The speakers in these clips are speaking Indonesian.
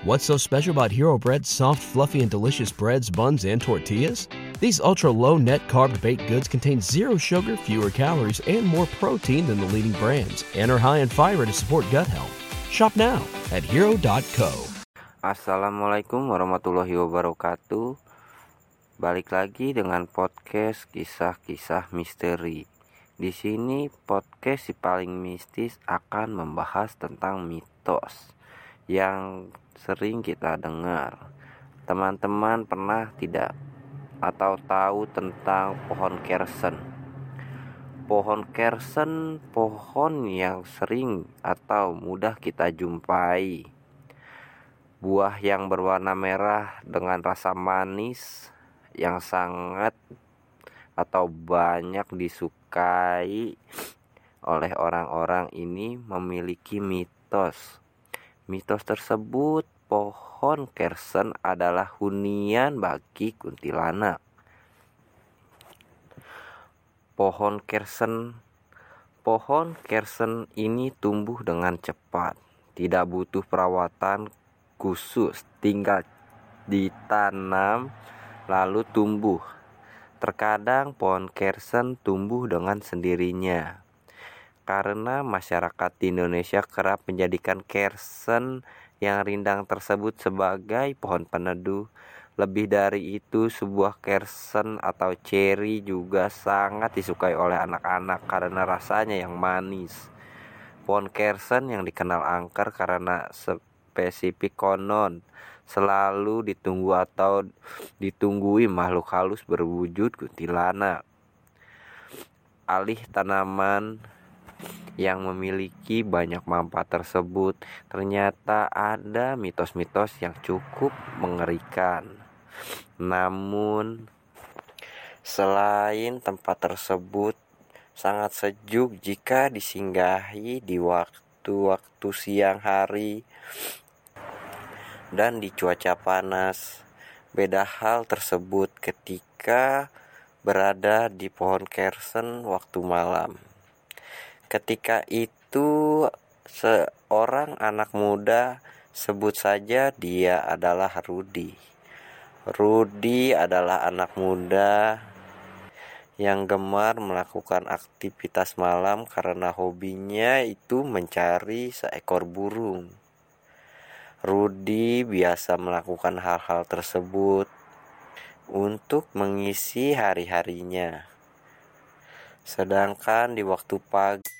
What's so special about Hero Bread's soft, fluffy, and delicious breads, buns, and tortillas? These ultra low net carb baked goods contain zero sugar, fewer calories, and more protein than the leading brands, and are high in fiber to support gut health. Shop now at hero.co. Assalamualaikum warahmatullahi wabarakatuh. Balik lagi dengan podcast kisah-kisah misteri. Di sini podcast si paling mistis akan membahas tentang mitos yang sering kita dengar. Teman-teman pernah tidak atau tahu tentang pohon kersen? Pohon kersen pohon yang sering atau mudah kita jumpai. Buah yang berwarna merah dengan rasa manis yang sangat atau banyak disukai oleh orang-orang ini memiliki mitos. Mitos tersebut pohon kersen adalah hunian bagi kuntilanak. Pohon kersen Pohon kersen ini tumbuh dengan cepat, tidak butuh perawatan khusus, tinggal ditanam lalu tumbuh. Terkadang pohon kersen tumbuh dengan sendirinya. Karena masyarakat di Indonesia kerap menjadikan kersen yang rindang tersebut sebagai pohon peneduh. Lebih dari itu, sebuah kersen atau cherry juga sangat disukai oleh anak-anak karena rasanya yang manis. Pohon kersen yang dikenal angker karena spesifik konon selalu ditunggu atau ditunggui makhluk halus berwujud kuntilanak. Alih tanaman yang memiliki banyak manfaat tersebut ternyata ada mitos-mitos yang cukup mengerikan. Namun selain tempat tersebut sangat sejuk jika disinggahi di waktu-waktu siang hari dan di cuaca panas. Beda hal tersebut ketika berada di pohon kersen waktu malam. Ketika itu seorang anak muda sebut saja dia adalah Rudi. Rudi adalah anak muda yang gemar melakukan aktivitas malam karena hobinya itu mencari seekor burung. Rudi biasa melakukan hal-hal tersebut untuk mengisi hari-harinya. Sedangkan di waktu pagi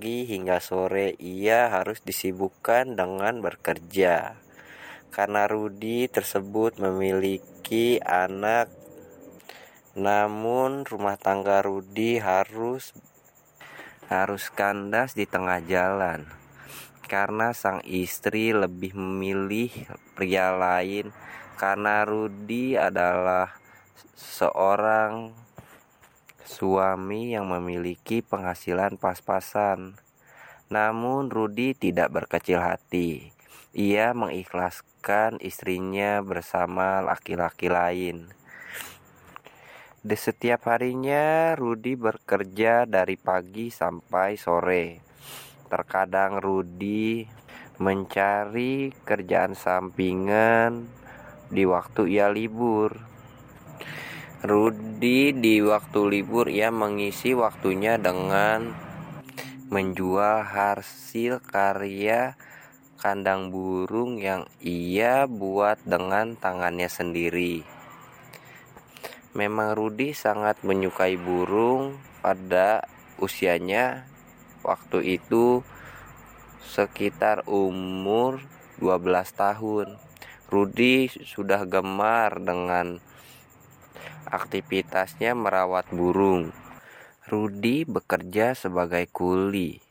Ba-da-ba-ba-ba. hingga sore ia harus disibukkan dengan bekerja. Karena Rudi tersebut memiliki anak namun rumah tangga Rudi harus harus kandas di tengah jalan karena sang istri lebih memilih pria lain karena Rudi adalah seorang suami yang memiliki penghasilan pas-pasan. Namun Rudi tidak berkecil hati. Ia mengikhlaskan istrinya bersama laki-laki lain. Di setiap harinya Rudi bekerja dari pagi sampai sore. Terkadang Rudi mencari kerjaan sampingan di waktu ia libur. Rudi di waktu libur ia mengisi waktunya dengan menjual hasil karya kandang burung yang ia buat dengan tangannya sendiri. Memang Rudi sangat menyukai burung pada usianya waktu itu sekitar umur 12 tahun. Rudi sudah gemar dengan aktivitasnya merawat burung. Rudi bekerja sebagai kuli.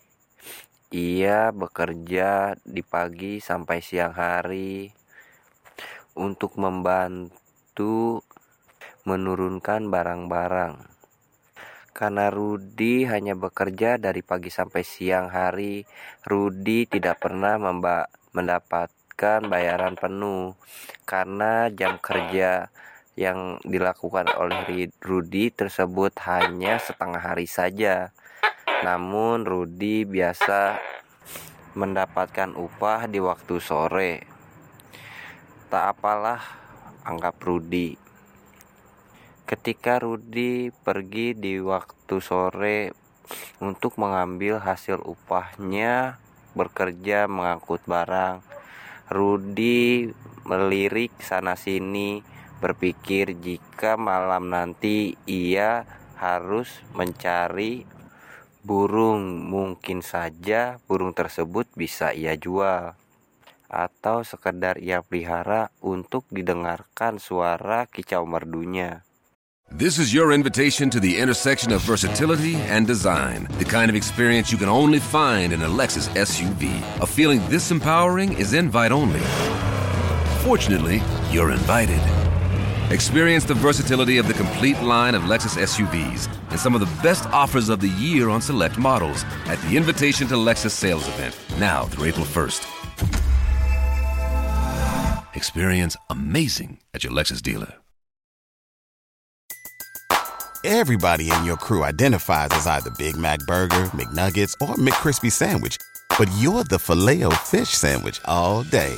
Ia bekerja di pagi sampai siang hari untuk membantu menurunkan barang-barang. Karena Rudi hanya bekerja dari pagi sampai siang hari, Rudi tidak pernah mendapatkan bayaran penuh karena jam kerja yang dilakukan oleh Rudi tersebut hanya setengah hari saja. Namun Rudi biasa mendapatkan upah di waktu sore. Tak apalah, anggap Rudi. Ketika Rudi pergi di waktu sore untuk mengambil hasil upahnya bekerja mengangkut barang, Rudi melirik sana-sini berpikir jika malam nanti ia harus mencari burung mungkin saja burung tersebut bisa ia jual atau sekedar ia pelihara untuk didengarkan suara kicau merdunya. This is your invitation to the intersection of versatility and design. The kind of experience you can only find in a Lexus SUV. A feeling this empowering is invite only. Fortunately, you're invited. Experience the versatility of the complete line of Lexus SUVs and some of the best offers of the year on select models at the Invitation to Lexus sales event, now through April 1st. Experience amazing at your Lexus dealer. Everybody in your crew identifies as either Big Mac Burger, McNuggets, or McCrispy Sandwich, but you're the Filet-O-Fish Sandwich all day